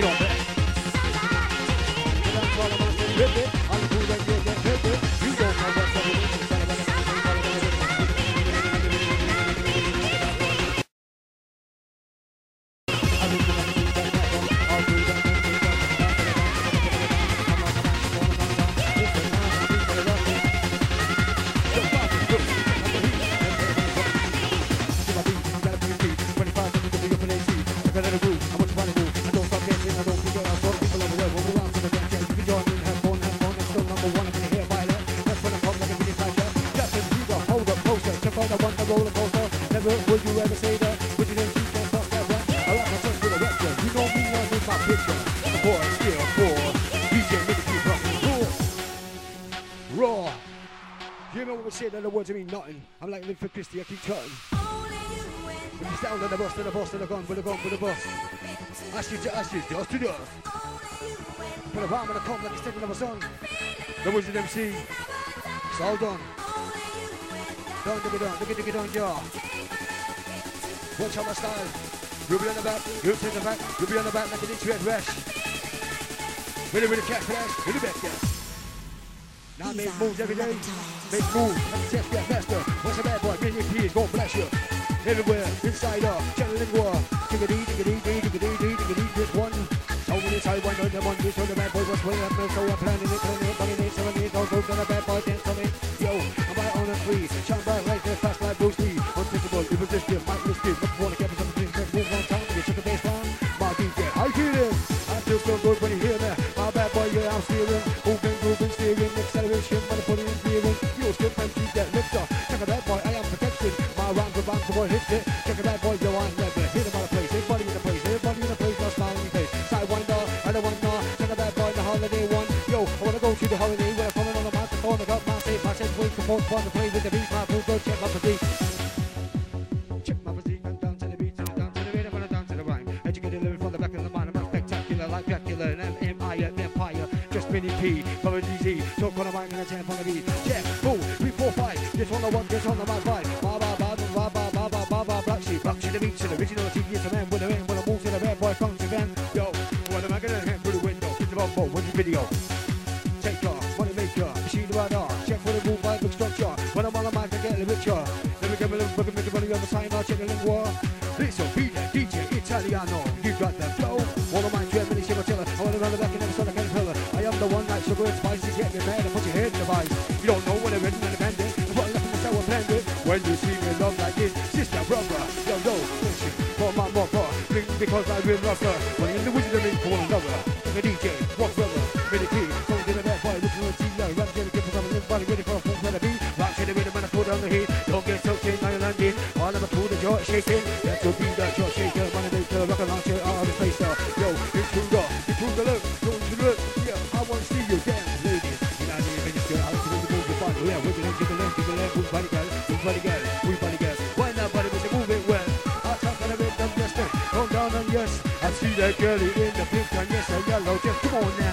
don't bet. Never would you ever say that? Would you think you can stop that rap? I like my son with a rapture. You me, I'm with my picture. The boy, still poor. DJ Mickey Rock. Raw. Raw. You know what we say that the words mean nothing. I'm like living for Christy, I keep cutting. When you stand on the bus, to the boss, to the gun, with the gun, with the boss. You to ask you, just to dust. Put a rhyme on the comb like it's taking of a song. The Wizard MC. It's all done. Don't dig it down, dig it, dig it down, jaw. Watch out my style. Ruby on the back, Ruby in the back, Ruby on the back like an red rash. Really, really cat flash, really back there. Now make moves every day. Make moves, chest get faster. What's a bad boy? Million P's, gon' bless you. Everywhere, inside out, channeling war. Diggity, diggity, diggity, diggity, diggity, just one. So many side one, on the one, you show the bad boy what's way up, so I'm planning it, planning it, planning it, Untouchable, irresistible, might risk it, but wanna get me something, make move on time, took a bass down. My DJ, how you feeling? I feel so good when you hear me. My bad boy, yeah, I'm steering, moving, grooving, steering, acceleration, money putting in gearing. You skip and keep that lifter. Check bad boy, I am protected. My rhymes are bound for boy hit it. Check bad boy, yo, I'm never hit him out of place. Everybody in the place, everybody in the place, no smile on your face. Sidewinder, I don't want no. Check bad boy, the holiday one. Yo, I wanna go to the holiday when I'm coming on the microphone. I got my safe, my set, wait, come on, fun to play with the beat. My food, go check my physique. P, cover DZ, talk on the mic and a on the beat. Check, four, three, four, five. This one, the one, this on the mic, five. Ba ba ba ba ba ba ba ba ba black sheep, black sheep, the beat, to the original TV, it's a man with a man, when I move to the bad boy, comes to van. Yo, what am I gonna hand through the window? Hit the bumbo, what's the video? Take off, money maker, machine radar, check for the move, vibe, structure. When I'm on the mic, I get a richer. Let me get a little bit, make the money on the time, I'll check the lingua. Listen, beat that DJ Italiano, one that sugar and spices get me mad and put your head in the vice. You don't know what I'm written and bandit. I put left in the sour blended. When you see me love like this, sister, brother, yo, yo, listen, for my mother, bring because I will love her. When in the wizard, I for another. The DJ, what brother, Mini P, going to the bad boy, to the T-Lo, rap, get it, give something, everybody ready for a full play beat. Rock to the rhythm and I put on the heat. Don't get so in, I landing. All of my food, the jaw shaking. That's what be the jaw shaker, money they rock and launcher, body, girl, move body, girl, move body, girl. Why not, body, we should move it well. I talk on the rhythm, just then, come down and yes, I see that girl in the pink and yes, and yellow, just come on now.